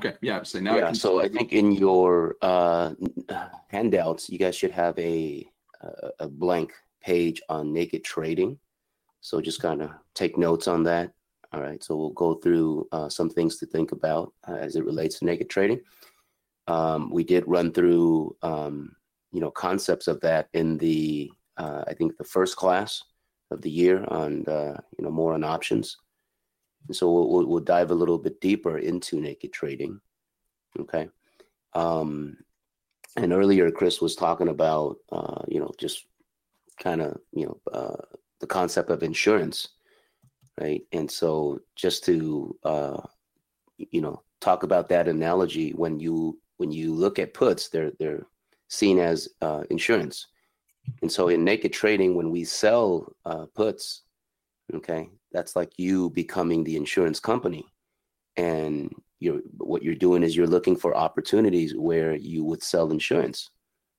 Okay. Yeah. So now. Yeah. So I think in your uh, handouts, you guys should have a a blank page on naked trading. So just kind of take notes on that. All right. So we'll go through uh, some things to think about uh, as it relates to naked trading. Um, we did run through, um, you know, concepts of that in the, uh, I think the first class of the year on, uh, you know, more on options. And so we'll, we'll, dive a little bit deeper into naked trading. Okay. Um, and earlier, Chris was talking about, uh, you know, just kind of, you know, uh, the concept of insurance, right? And so just to, uh, you know, talk about that analogy when you when you look at puts, they're they're seen as uh, insurance. And so in naked trading, when we sell uh, puts, okay, that's like you becoming the insurance company, and you're what you're doing is you're looking for opportunities where you would sell insurance,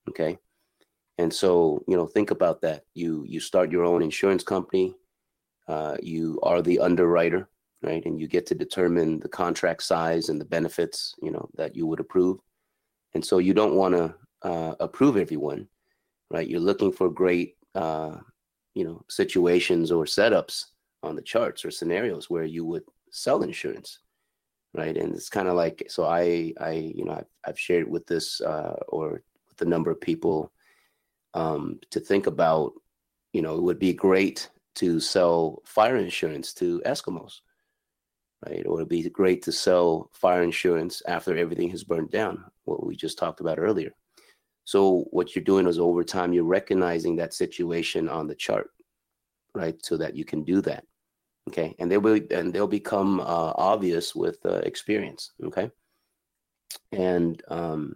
okay. And so you know, think about that. You you start your own insurance company. Uh, you are the underwriter, right? And you get to determine the contract size and the benefits, you know, that you would approve. And so you don't want to uh, approve everyone, right? You're looking for great, uh, you know, situations or setups on the charts or scenarios where you would sell insurance, right? And it's kind of like so. I, I, you know, I've, I've shared with this uh, or with a number of people um, to think about. You know, it would be great to sell fire insurance to Eskimos, right? Or it'd be great to sell fire insurance after everything has burned down, what we just talked about earlier. So what you're doing is over time, you're recognizing that situation on the chart, right? So that you can do that. Okay. And they will, and they'll become uh, obvious with uh, experience. Okay. And um,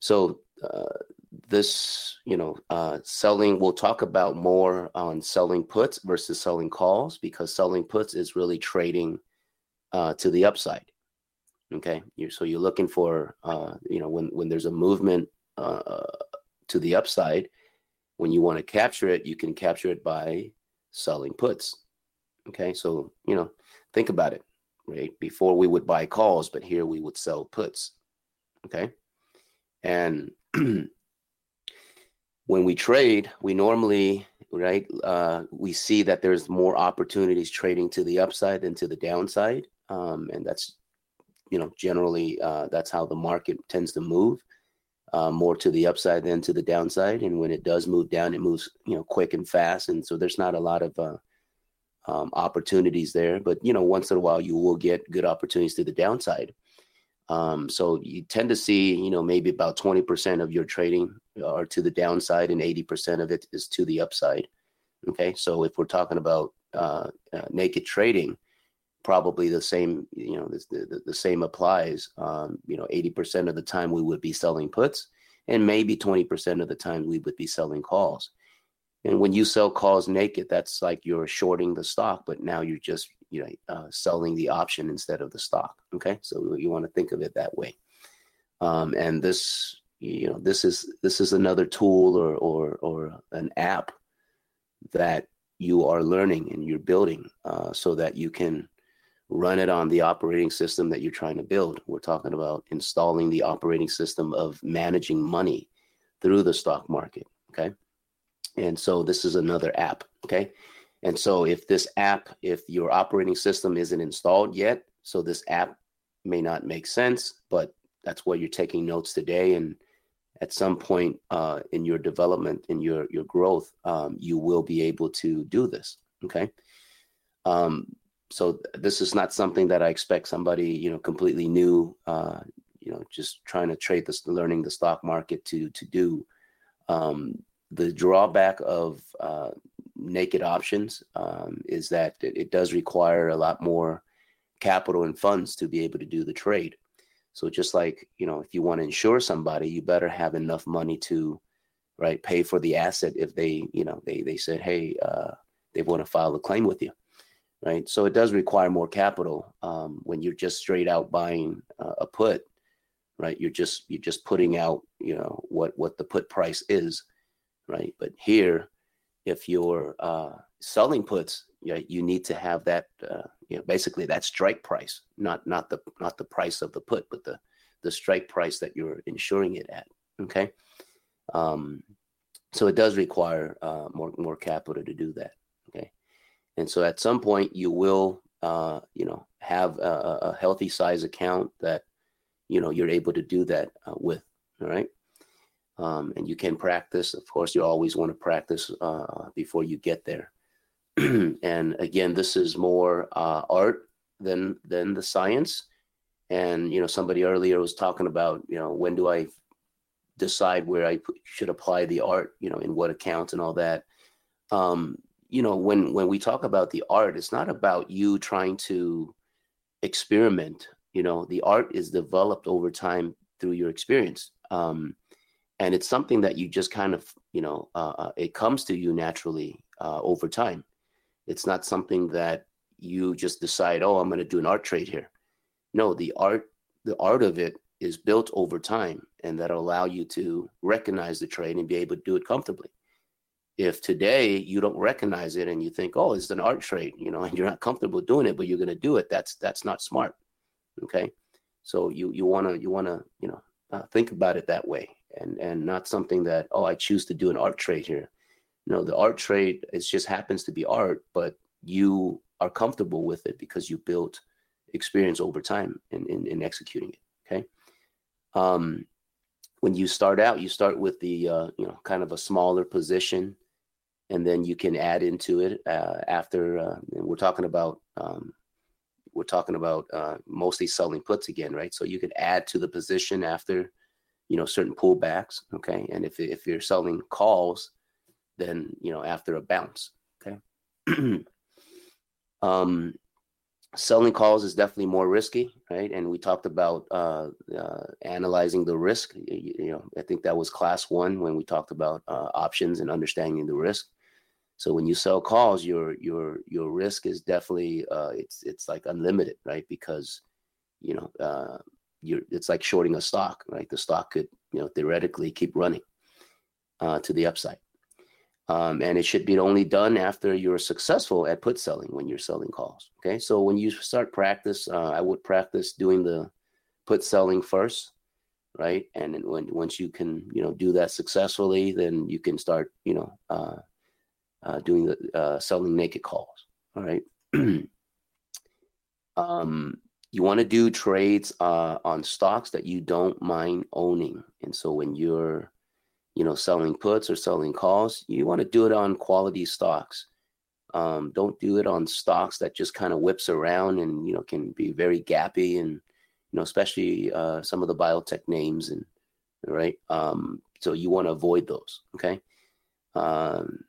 so uh, this, you know, uh, selling, we'll talk about more on selling puts versus selling calls because selling puts is really trading uh, to the upside. Okay, you're, so you're looking for uh, you know when when there's a movement uh, to the upside, when you want to capture it, you can capture it by selling puts. Okay, so you know think about it. Right before we would buy calls, but here we would sell puts. Okay, and when we trade, we normally right uh, we see that there's more opportunities trading to the upside than to the downside um, and that's you know generally uh, that's how the market tends to move uh, more to the upside than to the downside and when it does move down it moves you know quick and fast and so there's not a lot of uh, um, opportunities there. But you know once in a while you will get good opportunities to the downside. Um, so you tend to see you know maybe about 20% of your trading are to the downside and 80% of it is to the upside. Okay? So if we're talking about uh, uh, naked trading probably the same you know the, the, the same applies. Um, you know 80% of the time we would be selling puts and maybe 20% of the time we would be selling calls and when you sell calls naked that's like you're shorting the stock but now you're just you know uh, selling the option instead of the stock okay so you want to think of it that way um, and this you know this is this is another tool or or or an app that you are learning and you're building uh, so that you can run it on the operating system that you're trying to build. We're talking about installing the operating system of managing money through the stock market. Okay. And so this is another app. Okay. And so if this app, if your operating system isn't installed yet, so this app may not make sense, but that's why you're taking notes today. And at some point uh, in your development, in your your growth, um, you will be able to do this. Okay. Um, so this is not something that I expect somebody you know completely new, uh, you know, just trying to trade this, learning the stock market to to do. Um, the drawback of uh, naked options um, is that it, it, does require a lot more capital and funds to be able to do the trade. So just like you know, if you want to insure somebody, you better have enough money to right pay for the asset if they you know they they said hey uh, they want to file a claim with you right? So it does require more capital um, when you're just straight out buying uh, a put, right? You're just you're just putting out, you know, what what the put price is, right? But here, if you're uh, selling puts, you, know, you need to have that uh, You know, basically that strike price, not not the not the price of the put, but the the strike price that you're insuring it at. Okay, um, so it does require uh, more more capital to do that. Okay, and so at some point you will uh, you know have a, a, healthy size account that you know you're able to do that uh, with. All right. Um, and you can practice. Of course, you always want to practice uh, before you get there. and again, this is more uh, art than than the science. And you know, somebody earlier was talking about you know when do I decide where I should apply the art, you know, in what accounts and all that. Um, you know, when when we talk about the art, it's not about you trying to experiment. You know, the art is developed over time through your experience. Um, and it's something that you just kind of you know uh, uh, it comes to you naturally uh, over time. It's not something that you just decide oh i'm going to do an art trade here. No the art the art of it is built over time and that'll allow you to recognize the trade and be able to do it comfortably. If today you don't recognize it and you think oh it's an art trade you know and you're not comfortable doing it but you're going to do it that's that's not smart okay? So you you want to you want to you know uh, think about it that way and and not something that oh I choose to do an art trade here. No, the art trade it just happens to be art, but you are comfortable with it because you built experience over time in, in, in executing it. Okay. Um, when you start out, you start with the uh, you know kind of a smaller position, and then you can add into it uh, after. Uh, we're talking about um, we're talking about uh, mostly selling puts again, right? So you could add to the position after you know certain pullbacks okay? And if, if you're selling calls then you know after a bounce okay? Um selling calls is definitely more risky right? And we talked about uh, uh analyzing the risk. You, you, know i think that was class one when we talked about uh, options and understanding the risk. So when you sell calls your your your risk is definitely uh it's it's like unlimited right? Because you know uh you're it's like shorting a stock, right? The stock could, you know, theoretically keep running uh, to the upside. Um, and it should be only done after you're successful at put selling when you're selling calls. Okay, so when you start practice, uh, I would practice doing the put selling first, right? And then when once you can, you know, do that successfully, then you can start, you know, uh, uh, doing the uh, selling naked calls. All right. um, you want to do trades uh, on stocks that you don't mind owning. And so when you're, you know, selling puts or selling calls, you want to do it on quality stocks. Um, don't do it on stocks that just kind of whips around and you know can be very gappy and you know especially uh, some of the biotech names and right. Um, so you want to avoid those. Okay. Um,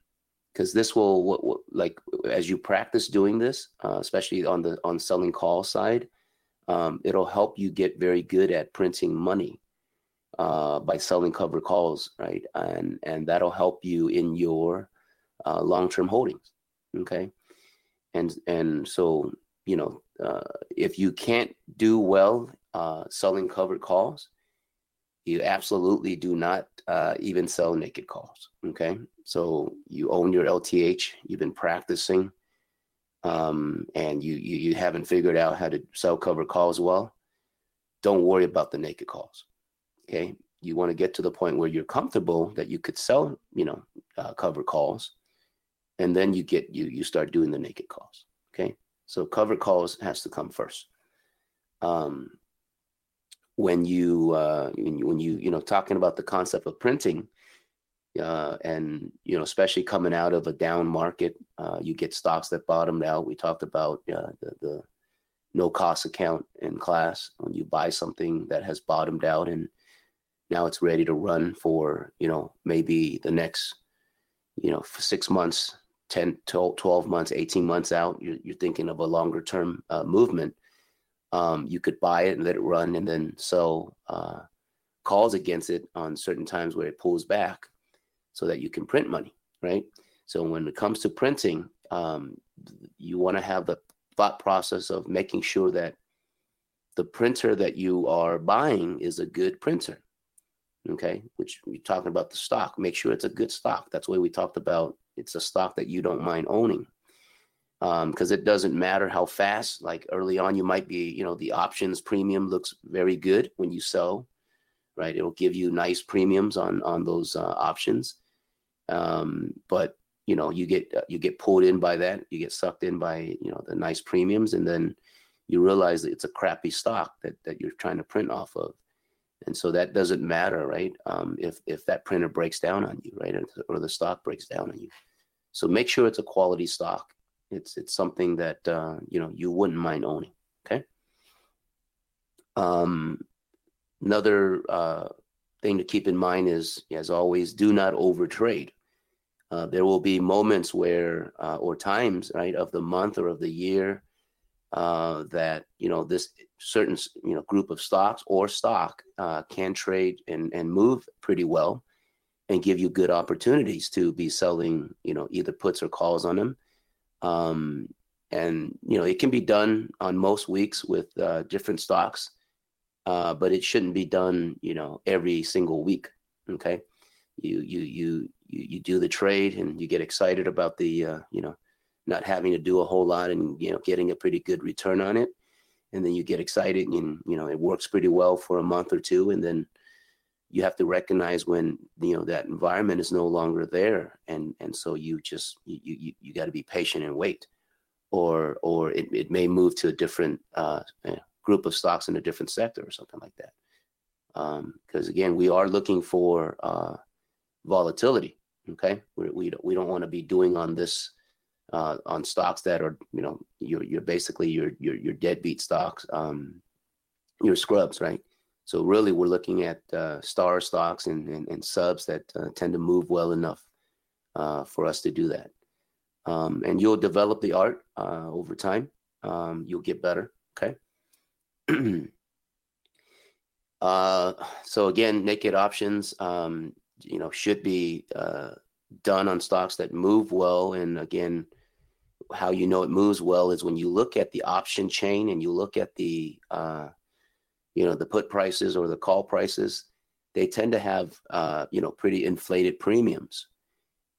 because this will what, what, like as you practice doing this uh, especially on the on selling call side um, it'll help you get very good at printing money uh, by selling cover calls, right? And and that'll help you in your uh, long-term holdings. Okay, and and so you know uh, if you can't do well uh, selling covered calls, you absolutely do not uh, even sell naked calls. Okay, so you own your LTH. You've been practicing um, and you, you you haven't figured out how to sell cover calls well, don't worry about the naked calls. Okay, you want to get to the point where you're comfortable that you could sell, you know, uh, cover calls, and then you get you you start doing the naked calls. Okay, so cover calls has to come first. Um, when you uh, when you when you you know talking about the concept of printing, uh, and you know, especially coming out of a down market, uh, you get stocks that bottomed out. We talked about uh, the, the no cost account in class when you buy something that has bottomed out and now it's ready to run for you know maybe the next you know six months 10 12 months 18 months out you're, you're thinking of a longer term uh, movement um, you could buy it and let it run and then sell uh, calls against it on certain times where it pulls back so that you can print money, right? So when it comes to printing, um, you want to have the thought process of making sure that the printer that you are buying is a good printer. Okay, which we're talking about the stock. Make sure it's a good stock. That's why we talked about it's a stock that you don't mind owning. because um, it doesn't matter how fast. Like early on, you might be, you know, the options premium looks very good when you sell, right? It'll give you nice premiums on on those uh, options, um, but you know, you get uh, you get pulled in by that, you get sucked in by you know the nice premiums, and then you realize that it's a crappy stock that that you're trying to print off of, and so that doesn't matter, right? Um, if if that printer breaks down on you, right, or the stock breaks down on you, so make sure it's a quality stock it's it's something that uh, you know you wouldn't mind owning. Okay. Um, another uh, thing to keep in mind is, as always, do not overtrade. Uh, there will be moments where, uh, or times, right, of the month or of the year, uh, that you know this certain you know group of stocks or stock uh, can trade and and move pretty well, and give you good opportunities to be selling, you know, either puts or calls on them um, and you know it can be done on most weeks with uh, different stocks, uh, but it shouldn't be done you know every single week. Okay, you you you you you do the trade and you get excited about the uh, you know not having to do a whole lot and you know getting a pretty good return on it, and then you get excited and you know it works pretty well for a month or two, and then you have to recognize when you know that environment is no longer there. And and so you just you you, you got to be patient and wait. Or or it, it may move to a different uh, eh, group of stocks in a different sector or something like that. Because um, again we are looking for uh, volatility okay we, we, don't, we don't want to be doing on this uh, on stocks that are you know you're, you're basically your your, your deadbeat stocks um, your scrubs right so really, we're looking at uh, star stocks and, and, and subs that uh, tend to move well enough uh, for us to do that. Um, and you'll develop the art uh, over time. Um, you'll get better. Okay. Uh, so again, naked options, um, you know, should be uh, done on stocks that move well. And again, how you know it moves well is when you look at the option chain and you look at the you know the put prices or the call prices they tend to have uh, you know pretty inflated premiums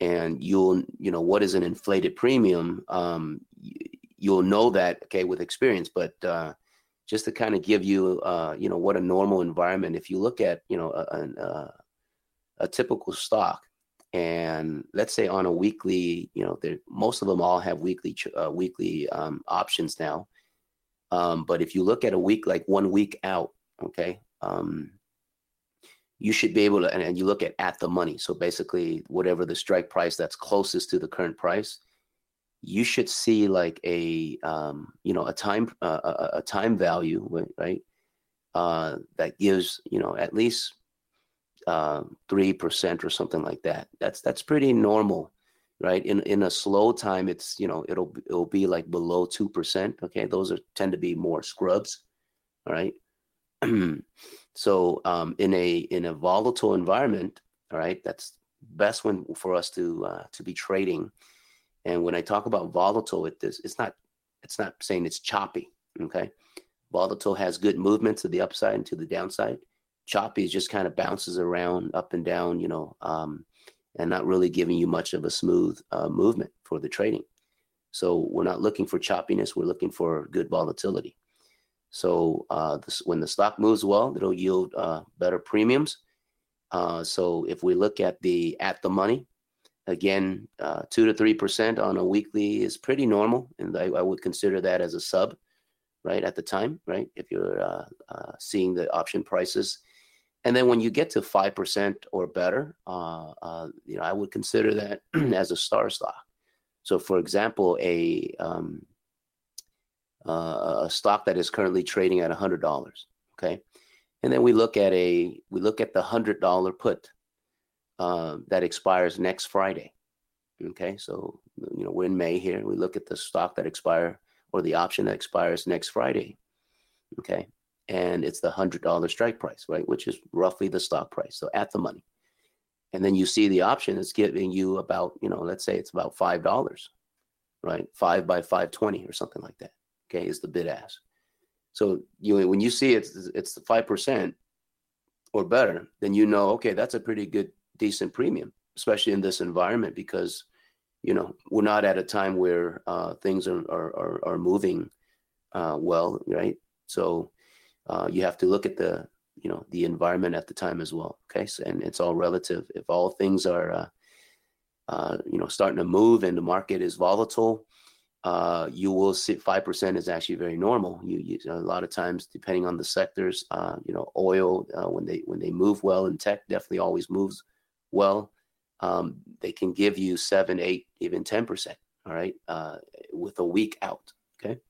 and you'll you know what is an inflated premium um, you'll know that okay with experience but uh, just to kind of give you uh, you know what a normal environment if you look at you know a, a, a typical stock and let's say on a weekly you know most of them all have weekly uh, weekly um, options now um, but if you look at a week, like one week out, okay, um, you should be able to, and, and, you look at at the money. So basically, whatever the strike price that's closest to the current price, you should see like a, um, you know, a time, uh, a, a, time value, right? Uh, that gives, you know, at least uh, three percent or something like that. That's that's pretty normal right? In in a slow time, it's you know it'll it'll be like below two percent. Okay, those are tend to be more scrubs. All right. so um, in a in a volatile environment, all right, that's best one for us to uh, to be trading. And when I talk about volatile, it is it's not it's not saying it's choppy. Okay, volatile has good movement to the upside and to the downside. Choppy just kind of bounces around up and down. You know, um, and not really giving you much of a smooth uh, movement for the trading. So we're not looking for choppiness. We're looking for good volatility. So uh, this, when the stock moves well, it'll yield uh, better premiums. Uh, so if we look at the at the money, again, uh, two to three percent on a weekly is pretty normal, and I, I, would consider that as a sub, right at the time, right? If you're uh, seeing the option prices and then when you get to 5% or better, uh, uh, you know, I would consider that as a star stock. So for example, a, um, uh, a stock that is currently trading at $100, okay? And then we look at a, we look at the $100 put uh, that expires next Friday, okay? So, you know, we're in May here. We look at the stock that expire or the option that expires next Friday, okay? And it's the hundred dollar strike price, right? Which is roughly the stock price. So at the money. And then you see the option is giving you about, you know, let's say it's about five dollars, right? Five by five twenty or something like that. Okay, is the bid ask. So you when you see it's it's the five percent or better, then you know, okay, that's a pretty good decent premium, especially in this environment because you know, we're not at a time where uh, things are, are, are, are moving uh, well, right? So uh, you have to look at the, you know, the environment at the time as well. Okay. So, and it's all relative. If all things are, uh, uh, you know, starting to move and the market is volatile, uh, you will see 5% is actually very normal. You, you, a lot of times, depending on the sectors, uh, you know, oil, uh, when they, when they move well and tech definitely always moves well, um, they can give you seven, eight, even 10%. All right. Uh, with a week out. Okay.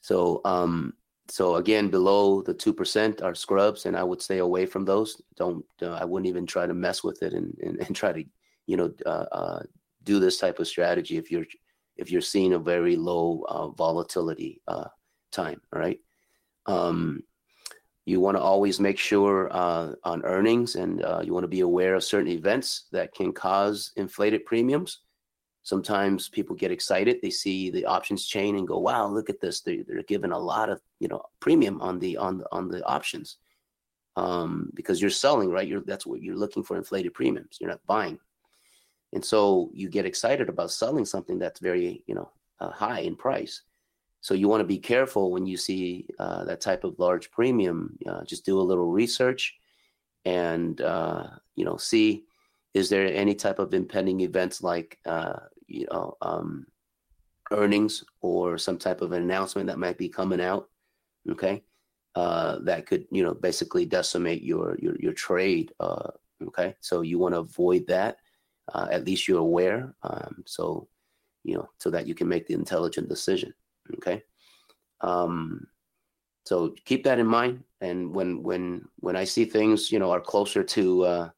So, um, so again, below the 2% are scrubs and I would stay away from those. Don't, uh, I wouldn't even try to mess with it and, and, and try to, you know, uh, uh, do this type of strategy if you're if you're seeing a very low uh, volatility uh, time. All right. Um, you want to always make sure uh, on earnings, and you want to be aware of certain events that can cause inflated premiums. Sometimes people get excited; they see the options chain and go, "Wow, look at this! They, they're given a lot of you know premium on the on the on the options." Um, because you're selling, right? You're that's what you're looking for inflated premiums. You're not buying. And so you get excited about selling something that's very, you know, uh, high in price. So you want to be careful when you see uh, that type of large premium. Uh, just do a little research, and uh, you know, see is there any type of impending events like uh, you know um, earnings or some type of an announcement that might be coming out. Okay, uh, that could you know basically decimate your your your trade. okay, so you want to avoid that uh, at least you're aware. Um, so, you know, so that you can make the intelligent decision. Okay. Um, so keep that in mind. And when when when I see things, you know, are closer to uh,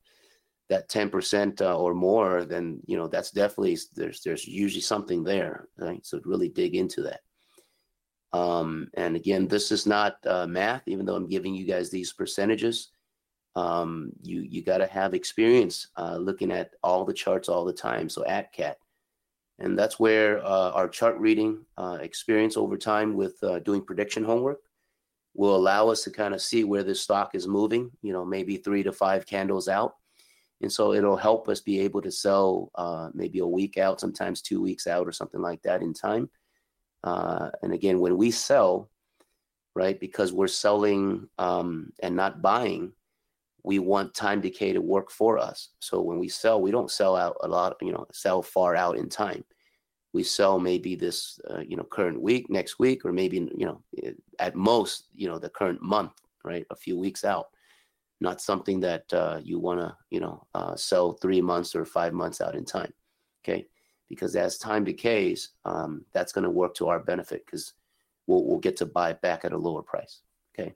that ten percent uh, or more, then you know that's definitely there's there's usually something there. Right. So really dig into that. Um, and again, this is not uh, math, even though I'm giving you guys these percentages um, you you got to have experience uh, looking at all the charts all the time. So at cat and that's where uh, our chart reading uh, experience over time with uh, doing prediction homework will allow us to kind of see where this stock is moving. You know, maybe three to five candles out, and so it'll help us be able to sell uh, maybe a week out, sometimes two weeks out, or something like that in time. Uh, and again, when we sell, right, because we're selling um, and not buying we want time decay to work for us. So when we sell, we don't sell out a lot, you know, sell far out in time. We sell maybe this, uh, you know, current week, next week, or maybe, you know, at most, you know, the current month, right? A few weeks out. Not something that uh, you want to, you know, uh, sell three months or five months out in time. Okay. Because as time decays, um, that's going to work to our benefit because we'll, we'll get to buy back at a lower price. Okay.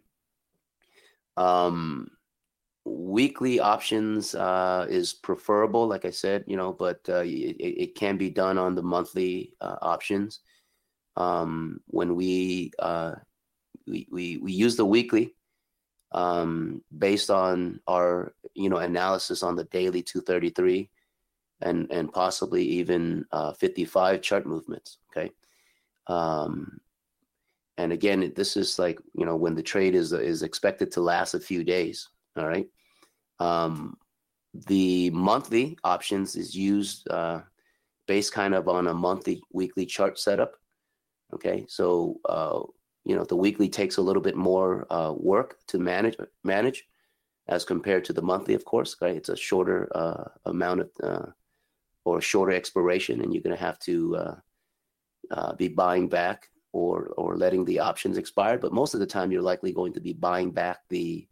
Um, weekly options uh, is preferable, like I said, you know, but uh, it, it can be done on the monthly uh, options. Um, when we, uh, we, we, we use the weekly um, based on our, you know, analysis on the daily 233 and, and possibly even uh, 55 chart movements, okay? Um, and again, this is like you know when the trade is is expected to last a few days. All right. Um, the monthly options is used uh, based kind of on a monthly weekly chart setup. Okay, so uh, you know the weekly takes a little bit more uh, work to manage manage as compared to the monthly, of course. Right, it's a shorter uh, amount of uh, or shorter expiration, and you're going to have to uh, uh, be buying back or or letting the options expire. But most of the time, you're likely going to be buying back the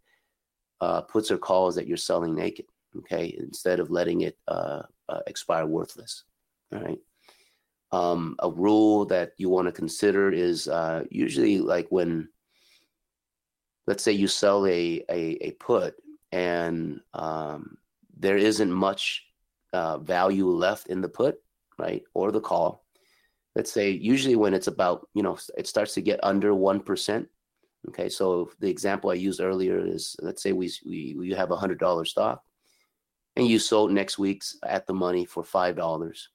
uh, puts or calls that you're selling naked. Okay, instead of letting it expire worthless. All right. Um, a rule that you want to consider is uh, usually like when, let's say, you sell a a, a put and um, there isn't much uh, value left in the put, right, or the call. Let's say usually when it's about you know it starts to get under 1% okay so the example i used earlier is let's say we we, we have a hundred dollar stock and you sold next week's at the money for five dollars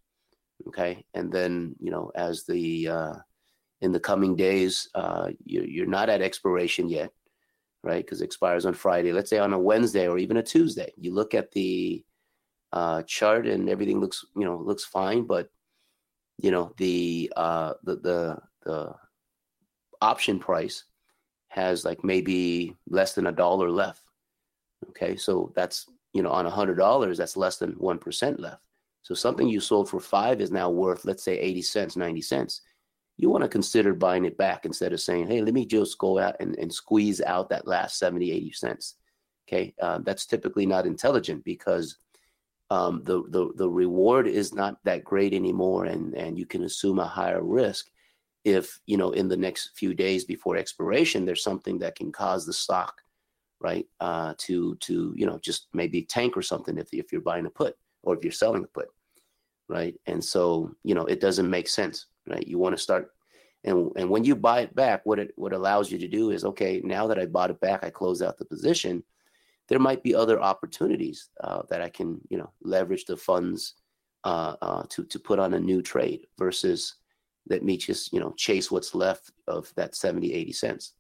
okay and then you know as the uh, in the coming days uh, you, you're not at expiration yet right because expires on friday let's say on a wednesday or even a tuesday you look at the uh, chart and everything looks you know looks fine, but you know the uh, the the the option price has like maybe less than a dollar left. Okay, so that's you know on a hundred dollars, that's less than one percent left. So something you sold for five is now worth, let's say, eighty cents, ninety cents. You want to consider buying it back instead of saying, "Hey, let me just go out and, and squeeze out that last 70, 80 cents." Okay, uh, that's typically not intelligent because um, the, the the reward is not that great anymore, and and you can assume a higher risk if you know in the next few days before expiration there's something that can cause the stock right uh, to to you know just maybe tank or something if if you're buying a put or if you're selling a put right and so you know it doesn't make sense right you want to start and and when you buy it back what it what allows you to do is okay now that i bought it back i close out the position there might be other opportunities uh, that I can, you know, leverage the funds uh, uh, to to put on a new trade versus let me just, you know, chase what's left of that 70, 80 cents.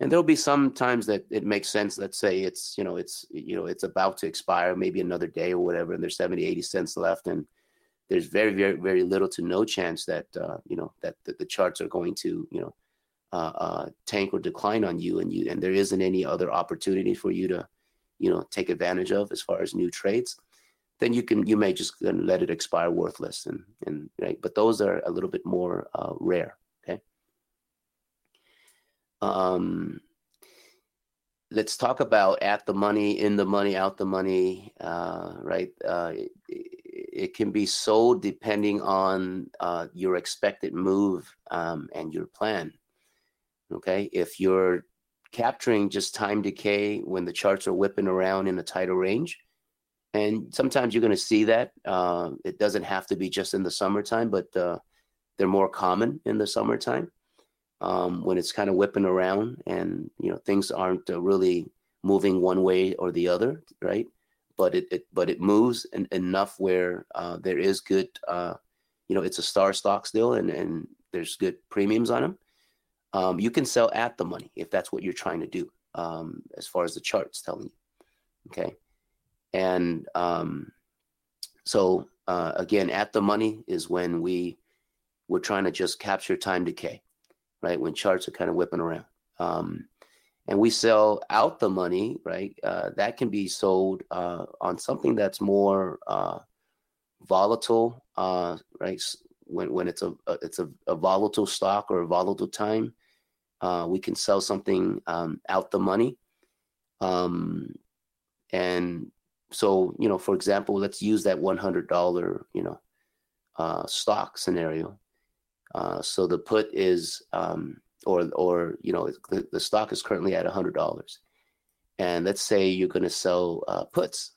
And there'll be some times that it makes sense. Let's say it's, you know, it's, you know, it's about to expire, maybe another day or whatever, and there's 70, 80 cents left. And there's very, very, very little to no chance that, uh, you know, that, that the charts are going to, you know, uh, uh, tank or decline on you and you, and there isn't any other opportunity for you to, you know take advantage of as far as new trades then you can you may just let it expire worthless and and right but those are a little bit more uh, rare um let's talk about at the money in the money out the money uh, right uh, it, it, can be sold depending on uh, your expected move um, and your plan okay if you're capturing just time decay when the charts are whipping around in a tighter range. And sometimes you're going to see that. Uh, it doesn't have to be just in the summertime, but uh, they're more common in the summertime um, when it's kind of whipping around and you know things aren't uh, really moving one way or the other, right? But it, it but it moves en- enough where uh, there is good, uh, you know, it's a star stock still, and and there's good premiums on them um, you can sell at the money if that's what you're trying to do, um, as far as the chart's telling you. Okay. And um, so, uh, again, at the money is when we we're trying to just capture time decay, right? When charts are kind of whipping around. Um, and we sell out the money, right? Uh, that can be sold uh, on something that's more uh, volatile, uh, right? When, when it's a, a it's a, a, volatile stock or a volatile time, uh, we can sell something um, out the money. Um, and so, you know, for example, let's use that $100, you know, uh, stock scenario. Uh, so the put is, um, or, or, you know, the, the stock is currently at $100. And let's say you're going to sell uh, puts.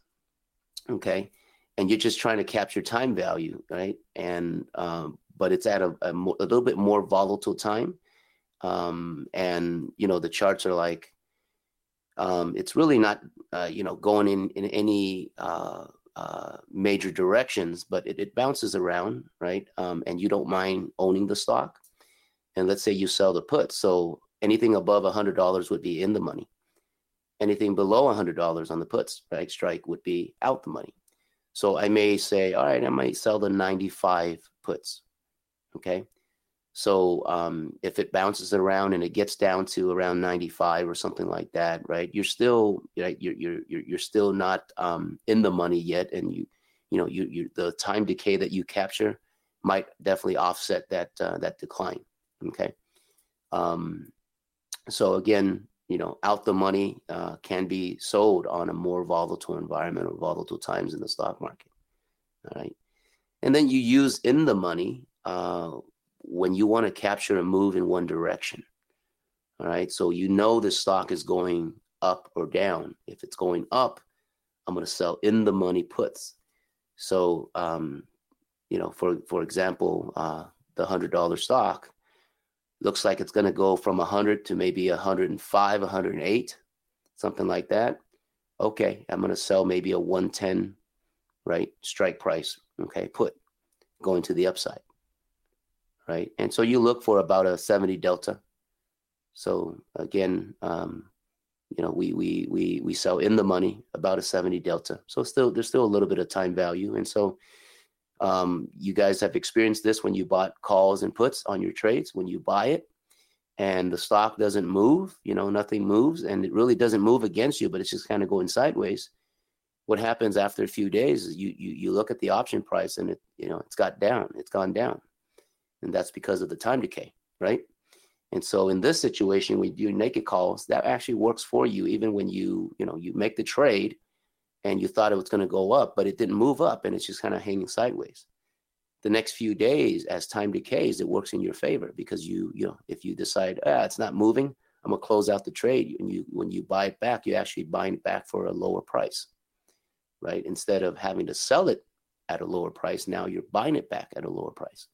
Okay. And you're just trying to capture time value, right? And, um, but it's at a, a, more, a little bit more volatile time um, and you know the charts are like um, it's really not uh, you know going in in any uh, major directions, but it, it bounces around, right? Um, and you don't mind owning the stock. And let's say you sell the put, so anything above a hundred dollars would be in the money. Anything below a hundred dollars on the puts, right, strike would be out the money. So I may say, all right, I might sell the 95 puts. Okay. So um, if it bounces around and it gets down to around 95 or something like that, right? You're still right, you're you're you're still not um, in the money yet, and you you know you you the time decay that you capture might definitely offset that uh, that decline. Okay. Um, so again, you know, out the money uh, can be sold on a more volatile environment or volatile times in the stock market. All right. And then you use in the money uh, when you want to capture a move in one direction. All right. So you know the stock is going up or down. If it's going up, I'm going to sell in the money puts. So, um, you know, for for example, uh, the hundred dollar stock looks like it's going to go from a 100 to maybe a 105, a 108, something like that. Okay, I'm going to sell maybe a 110, right? Strike price. Okay, put going to the upside right? And so you look for about a 70 delta. So again, um, you know, we we we we sell in the money about a 70 delta. So still there's still a little bit of time value. And so um, you guys have experienced this when you bought calls and puts on your trades. When you buy it and the stock doesn't move, you know, nothing moves and it really doesn't move against you, but it's just kind of going sideways. What happens after a few days is you you you look at the option price and it, you know, it's got down, it's gone down. And that's because of the time decay, right? And so in this situation, you do naked calls, that actually works for you, even when you, you know, you make the trade and you thought it was going to go up, but it didn't move up and it's just kind of hanging sideways. The next few days, as time decays, it works in your favor because you, you know, if you decide, ah, it's not moving, I'm gonna close out the trade. And you, when you buy it back, you actually buy it back for a lower price, right? Instead of having to sell it at a lower price, now you're buying it back at a lower price.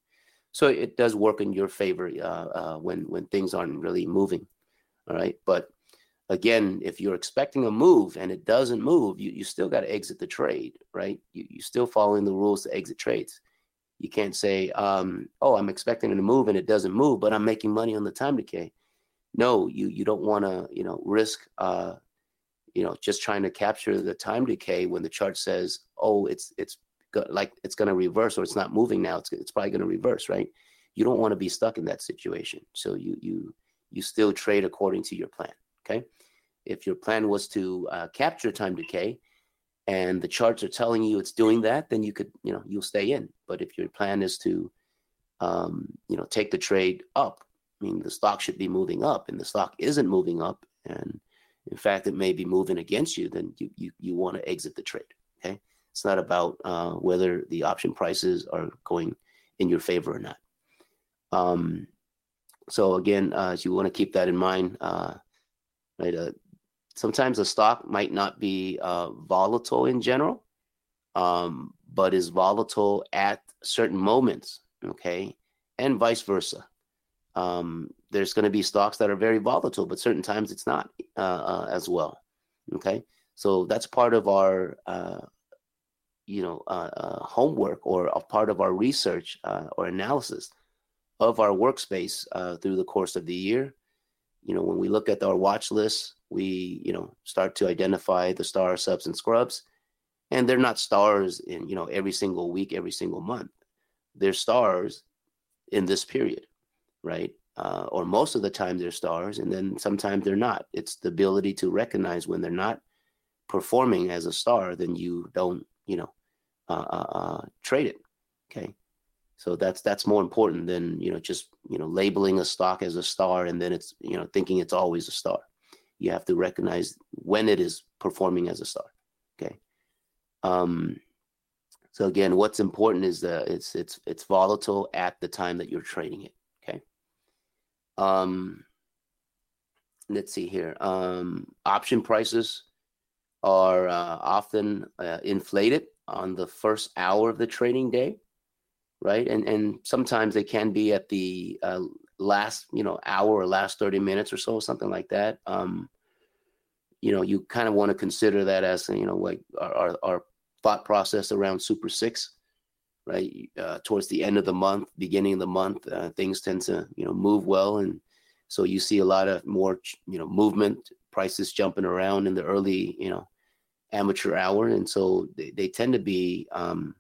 So it does work in your favor uh, uh, when when things aren't really moving. All right, but again, if you're expecting a move and it doesn't move, you, you still got to exit the trade, right? You you still following the rules to exit trades. You can't say, um, "Oh, I'm expecting it to move and it doesn't move, but I'm making money on the time decay." No, you you don't want to you know risk uh, you know just trying to capture the time decay when the chart says, "Oh, it's it's like it's going to reverse or it's not moving now it's, it's probably going to reverse right? You don't want to be stuck in that situation. So you you you still trade according to your plan okay? If your plan was to uh, capture time decay and the charts are telling you it's doing that then you could you know you'll stay in. But if your plan is to um, you know take the trade up i mean the stock should be moving up and the stock isn't moving up and in fact it may be moving against you then you you, you want to exit the trade okay it's not about uh, whether the option prices are going in your favor or not. Um, so again, uh, you want to keep that in mind. Uh, right, uh, sometimes a stock might not be uh, volatile in general, um, but is volatile at certain moments. Okay, and vice versa. Um, there's going to be stocks that are very volatile, but certain times it's not uh, as well. Okay, so that's part of our you know uh, uh, homework or a part of our research uh, or analysis of our workspace uh, through the course of the year. You know when we look at our watch list we you know start to identify the star subs and scrubs. And they're not stars in you know every single week every single month. They're stars in this period right? Uh, or most of the time they're stars and then sometimes they're not. It's the ability to recognize when they're not performing as a star then you don't you know uh, uh, uh, trade it. Okay, so that's that's more important than you know just you know labeling a stock as a star and then it's you know thinking it's always a star. You have to recognize when it is performing as a star. Okay. Um, so again, what's important is that it's it's it's volatile at the time that you're trading it. Okay. Um, let's see here. Um, option prices are uh, often uh, inflated on the first hour of the trading day, right? And and sometimes they can be at the uh, last you know hour or last thirty minutes or so, something like that. Um, you know, you kind of want to consider that as you know like our, our, our thought process around Super Six, right? Uh, towards the end of the month, beginning of the month, uh, things tend to you know move well, and so you see a lot of more you know movement, prices jumping around in the early you know amateur hour, and so they, they tend to be, um,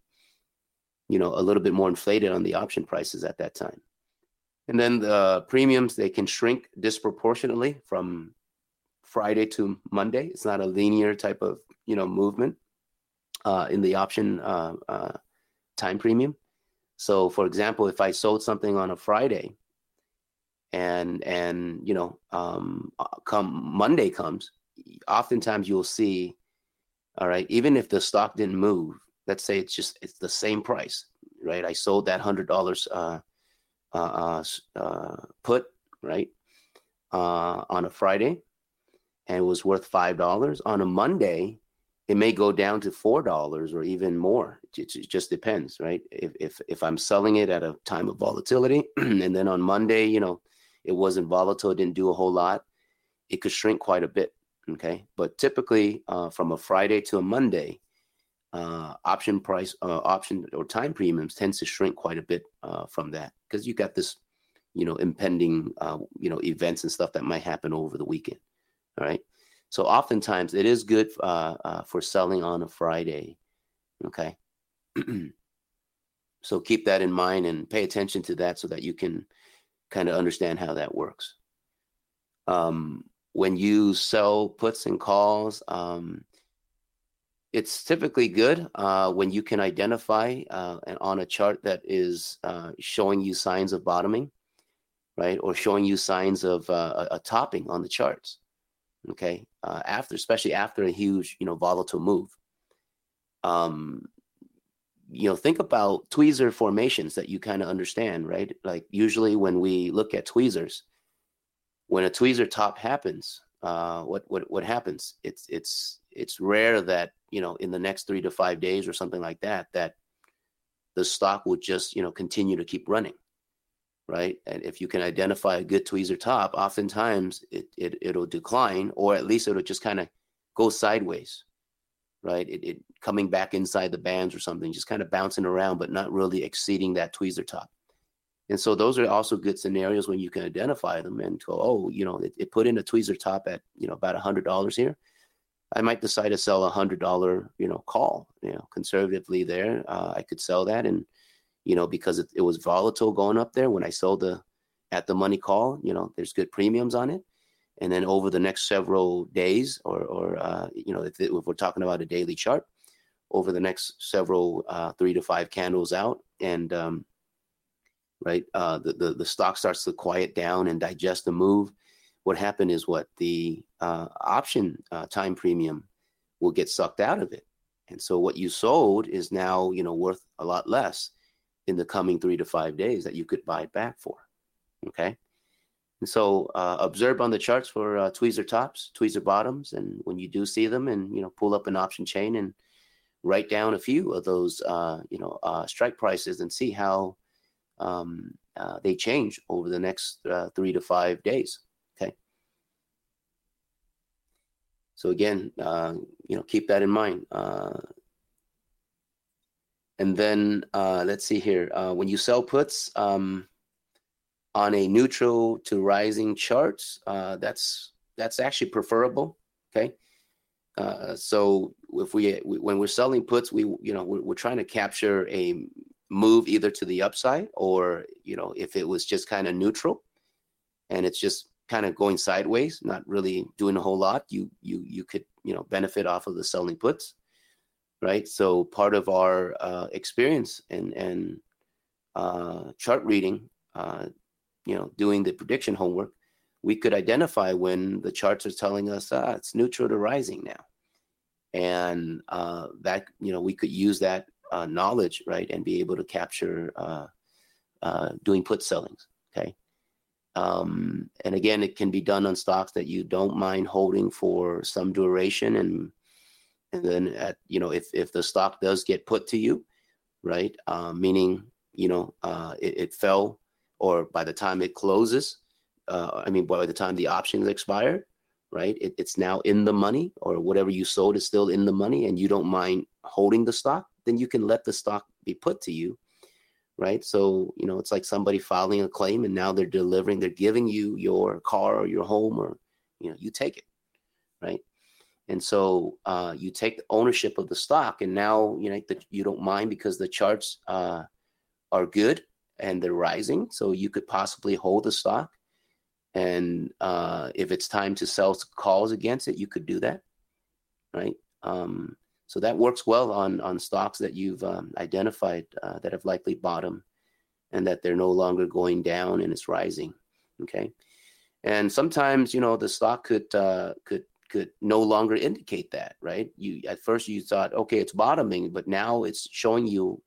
you know, a little bit more inflated on the option prices at that time. And then the premiums they can shrink disproportionately from Friday to Monday. It's not a linear type of you know movement uh, in the option uh, uh, time premium. So, for example, if I sold something on a Friday, and and you know, um, uh, come Monday comes, oftentimes you'll see all right. Even if the stock didn't move, let's say it's just it's the same price, right? I sold that hundred dollars uh, uh, uh, uh, put right uh, on a Friday, and it was worth five dollars. On a Monday, it may go down to four dollars or even more. It, it, just depends, right? If if if I'm selling it at a time of volatility, and then on Monday, you know, it wasn't volatile, didn't do a whole lot, it could shrink quite a bit. Okay, but typically uh, from a Friday to a Monday, uh, option price, uh, option or time premiums tends to shrink quite a bit uh, from that because you got this, you know, impending, uh, you know, events and stuff that might happen over the weekend. All right, So oftentimes it is good uh, for selling on a Friday. Okay. so keep that in mind and pay attention to that so that you can kind of understand how that works. Um, when you sell puts and calls, um, it's typically good uh, when you can identify uh, on a chart that is uh, showing you signs of bottoming, right, or showing you signs of uh, a, a, topping on the charts. Okay, uh, after especially after a huge, you know, volatile move. Um, you know, think about tweezer formations that you kind of understand, right? Like usually when we look at tweezers, when a tweezer top happens, uh, what what what happens? It's it's it's rare that you know in the next three to five days or something like that that the stock will just you know continue to keep running right? And if you can identify a good tweezer top oftentimes it, it it'll decline or at least it'll just kind of go sideways right? It, it coming back inside the bands or something just kind of bouncing around but not really exceeding that tweezer top and so those are also good scenarios when you can identify them and go oh you know it, it put in a tweezer top at you know about a hundred dollars here I might decide to sell a hundred dollar, you know, call, you know, conservatively there. Uh, I could sell that, and you know, because it, it was volatile going up there when I sold the at the money call, you know, there's good premiums on it. And then over the next several days, or or uh, you know, if, it, if, we're talking about a daily chart, over the next several uh, three to five candles out, and um, right, uh, the, the the stock starts to quiet down and digest the move what happened is what the uh, option uh, time premium will get sucked out of it. And so what you sold is now, you know, worth a lot less in the coming three to five days that you could buy it back for. Okay. And so uh, observe on the charts for uh, tweezer tops, tweezer bottoms, and when you do see them, and you know, pull up an option chain and write down a few of those, uh, you know, strike prices and see how um, uh, they change over the next uh, three to five days. Okay. So again, uh, you know, keep that in mind. Uh, and then uh, let's see here. Uh, when you sell puts um, on a neutral to rising charts, that's that's actually preferable. Okay. Uh, so if we, we, when we're selling puts, we you know we're, we're trying to capture a move either to the upside or you know if it was just kind of neutral and it's just kind of going sideways, not really doing a whole lot, you you you could you know benefit off of the selling puts, right? So part of our uh, experience and and uh, chart reading, uh, you know, doing the prediction homework, we could identify when the charts are telling us ah, it's neutral to rising now, and uh, that you know we could use that uh, knowledge right and be able to capture uh, doing put sellings. Okay. Um, and again, it can be done on stocks that you don't mind holding for some duration, and and then at you know if if the stock does get put to you, right, uh, meaning you know uh, it, it, fell, or by the time it closes, uh, I mean by the time the options expire, right, it, it's now in the money, or whatever you sold is still in the money, and you don't mind holding the stock, then you can let the stock be put to you right? So, you know, it's like somebody filing a claim and now they're delivering, they're giving you your car or your home or, you know, you take it, right? And so uh, you take the ownership of the stock and now, you know, the, you don't mind because the charts uh, are good and they're rising. So you could possibly hold the stock. And uh, if it's time to sell calls against it, you could do that, right? Um, so that works well on on stocks that you've um, identified uh, that have likely bottomed and that they're no longer going down and it's rising. Okay, and sometimes you know the stock could uh, could could no longer indicate that, right? You at first you thought, okay, it's bottoming, but now it's showing you,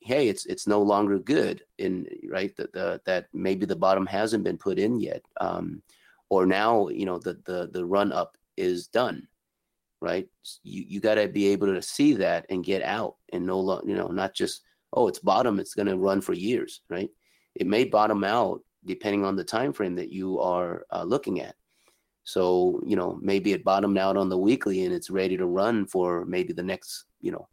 hey, it's it's no longer good. In right that the that maybe the bottom hasn't been put in yet, um, or now you know the the the run up is done right? You you got to be able to see that and get out and no lo- you know not just oh it's bottom it's going to run for years, right? It may bottom out depending on the time frame that you are uh, looking at. So you know maybe it bottomed out on the weekly and it's ready to run for maybe the next you know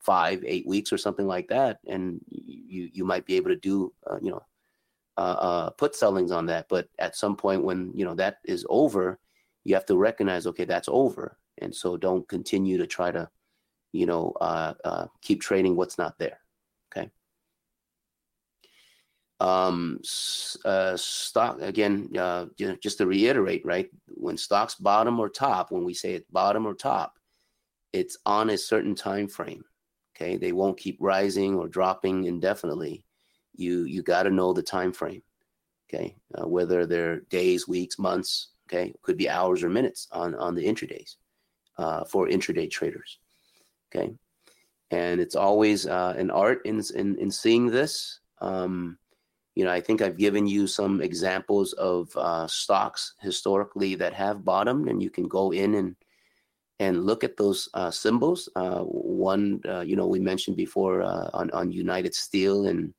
five eight weeks or something like that, and you you might be able to do uh, you know uh, uh, put sellings on that. But at some point when you know that is over, you have to recognize, okay, that's over. And so don't continue to try to, you know, uh, uh, keep trading what's not there. Okay. Um, uh, stock again, uh, just to reiterate, right? When stocks bottom or top, when we say it's bottom or top, it's on a certain time frame. Okay, they won't keep rising or dropping indefinitely. You you got to know the time frame. Okay, uh, whether they're days, weeks, months. Okay, could be hours or minutes on on the intradays uh, for intraday traders. Okay, and it's always uh, an art in in, in seeing this. Um, you know, I think I've given you some examples of uh, stocks historically that have bottomed, and you can go in and and look at those uh, symbols. Uh, one, uh, you know, we mentioned before uh, on on United Steel and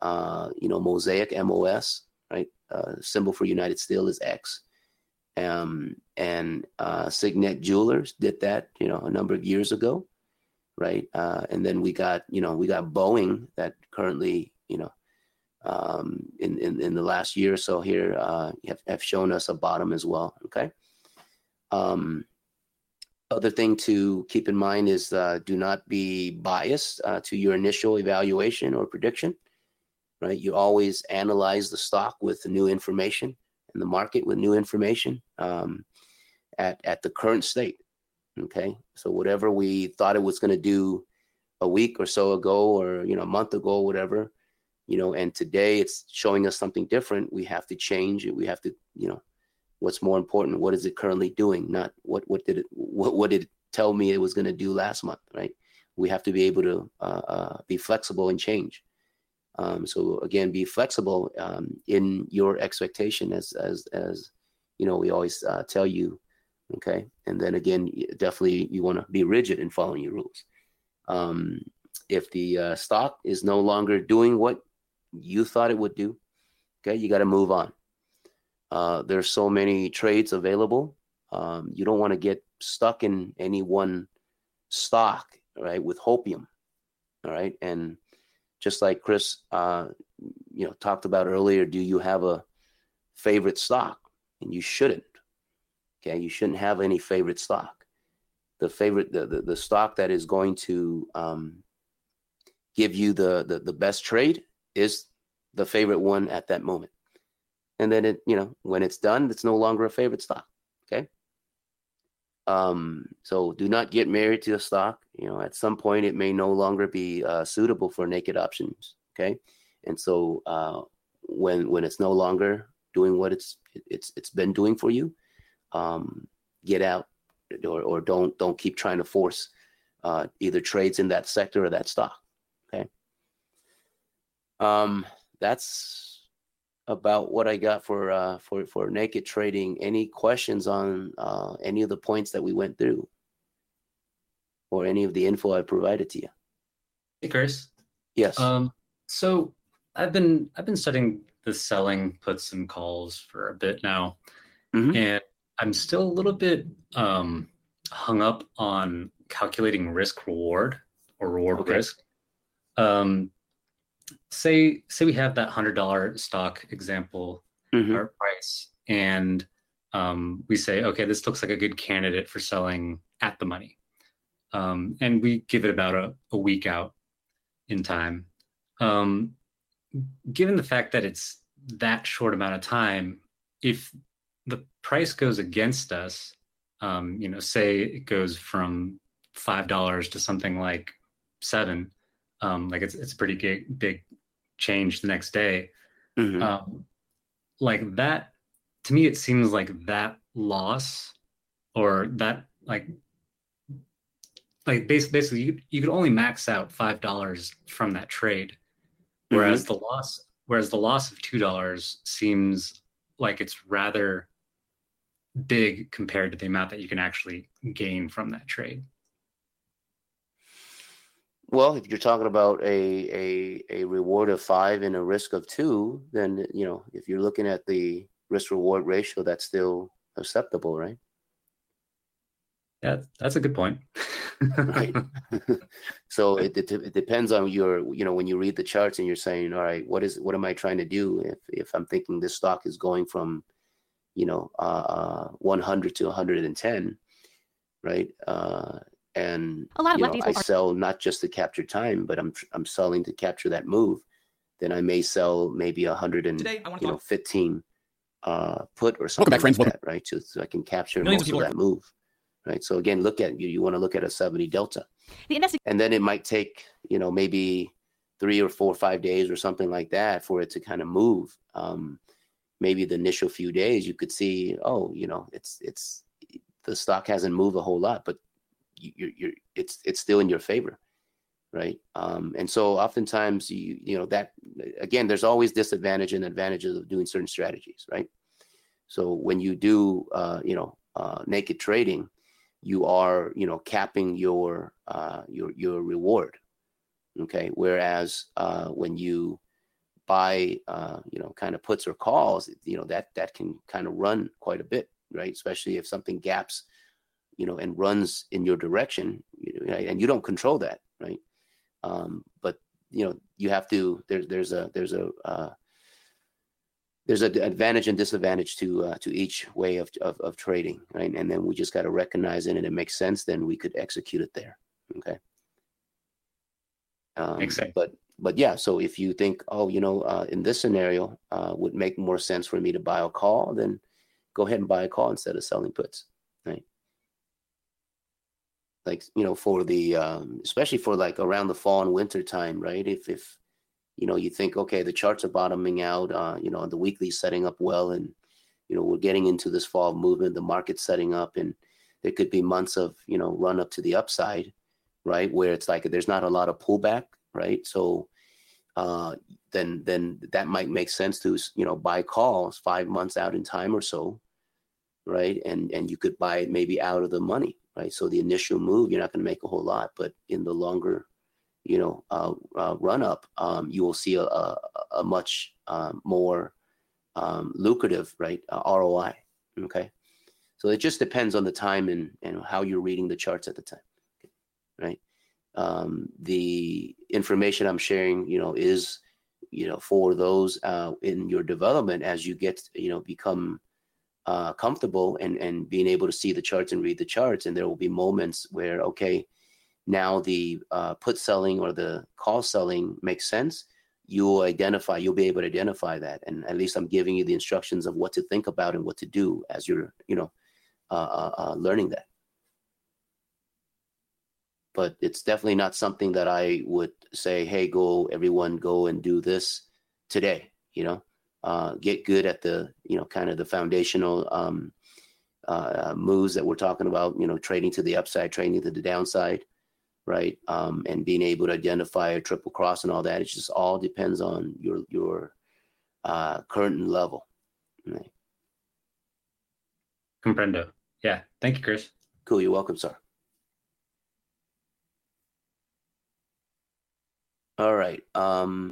uh, you know Mosaic MOS, right? symbol for United Steel is X. Um, and Signet Jewelers did that, you know, a number of years ago, right? and then we got, you know, we got Boeing that currently, you know, um, in, in, in the last year or so here uh, have, have shown us a bottom as well. Okay. Um, other thing to keep in mind is uh, do not be biased uh, to your initial evaluation or prediction. Right. You always analyze the stock with the new information and the market with new information um, at at the current state. Okay. So whatever we thought it was going to do a week or so ago, or you know a month ago, whatever you know and today it's showing us something different we have to change it we have to you know what's more important what is it currently doing not what what did it what, what did it tell me it was going to do last month right we have to be able to uh, uh, be flexible and change um, so again be flexible um, in your expectation as as as you know we always uh, tell you okay and then again definitely you want to be rigid in following your rules um, if the uh, stock is no longer doing what you thought it would do, okay, you got to move on. Uh, there's so many trades available. Um, you don't want to get stuck in any one stock, right? With hopium, all right. And just like Chris, uh, you know, talked about earlier, do you have a favorite stock? And you shouldn't. Okay, you shouldn't have any favorite stock. The favorite, the the, the stock that is going to um, give you the, the the best trade is the favorite one at that moment. And then it, you know, when it's done, it's no longer a favorite stock. Okay. Um, so do not get married to a stock. You know, at some point it may no longer be uh, suitable for naked options. Okay. And so uh, when when it's no longer doing what it's it's it's been doing for you, um, get out or, or don't don't keep trying to force uh, either trades in that sector or that stock. Okay um, that's about what I got for uh, for for naked trading. Any questions on uh, any of the points that we went through, or any of the info I provided to you? Hey, Chris. Yes. Um, so I've been I've been studying the selling puts and calls for a bit now, mm-hmm. and I'm still a little bit um, hung up on calculating risk reward or reward okay. risk. Um, say say we have that hundred dollar stock example mm-hmm. or price, and um, we say, okay, this looks like a good candidate for selling at the money, um, and we give it about a, a week out in time. Um, given the fact that it's that short amount of time, if the price goes against us, um, you know, say it goes from five dollars to something like seven, um, like it's it's a pretty big big change the next day. Mm-hmm. Um, like that, to me, it seems like that loss or that like like basically, basically you, you could only max out five dollars from that trade, whereas mm-hmm. the loss whereas the loss of two dollars seems like it's rather big compared to the amount that you can actually gain from that trade. Well, if you're talking about a, a a reward of five and a risk of two, then you know if you're looking at the risk reward ratio, that's still acceptable, right? Yeah, that's a good point. right. so it, it, it depends on your you know when you read the charts and you're saying, all right, what is what am I trying to do? If if I'm thinking this stock is going from you know, uh, 100 to 110, right? Uh, and a lot of you know, I are- sell not just to capture time, but I'm I'm selling to capture that move. Then I may sell maybe 100 and Today, you know 15 uh, put or something Welcome back, friends. Like that, right? So, so I can capture Millions most of, of that move, right? So again, look at you. You want to look at a 70 delta, and then it might take you know maybe three or four or five days or something like that for it to kind of move. Um, maybe the initial few days you could see, oh, you know, it's it's the stock hasn't moved a whole lot, but you're, you're it's it's still in your favor, right? Um, and so oftentimes you you know that again, there's always disadvantage and advantages of doing certain strategies, right? So when you do uh, you know uh, naked trading, you are you know capping your uh, your your reward, Okay. Whereas uh, when you buy, uh, you know, kind of puts or calls, you know, that that can kind of run quite a bit, right? Especially if something gaps, you know, and runs in your direction, know, and you don't control that, right? Um, but you know, you have to. There's there's a there's a uh, there's an advantage and disadvantage to uh, to each way of, of, of trading, right? And then we just got to recognize it, and it makes sense. Then we could execute it there. Okay. Um, but but yeah, so if you think, oh, you know, uh, in this scenario, uh, would make more sense for me to buy a call, then go ahead and buy a call instead of selling puts, right? Like you know, for the um, especially for like around the fall and winter time, right? If if you know you think, okay, the charts are bottoming out, uh, you know, the weekly setting up well, and you know we're getting into this fall movement, the market's setting up, and there could be months of you know run up to the upside right? Where it's like there's not a lot of pullback, right? So uh, then then that might make sense to you know buy calls five months out in time or so, right? And and you could buy it maybe out of the money, right? So the initial move you're not going to make a whole lot, but in the longer you know uh, uh, run up, um, you will see a, a, a much um, more um, lucrative right uh, ROI. Okay, so it just depends on the time and and how you're reading the charts at the time right? Um, the information I'm sharing, you know, is, you know, for those uh, in your development as you get, you know, become uh, comfortable and and being able to see the charts and read the charts, and there will be moments where, okay, now the uh, put selling or the call selling makes sense. You'll identify, you'll be able to identify that, and at least I'm giving you the instructions of what to think about and what to do as you're, you know, uh, uh, uh learning that. But it's definitely not something that I would say, hey, go, everyone go and do this today, you know, uh, get good at the, you know, kind of the foundational um, uh, moves that we're talking about, you know, trading to the upside, trading to the downside, right? Um, and being able to identify a triple cross and all that. It just all depends on your, your uh, current level. Right? Comprendo. Yeah. Thank you, Chris. Cool. You're welcome, sir. All right. Um,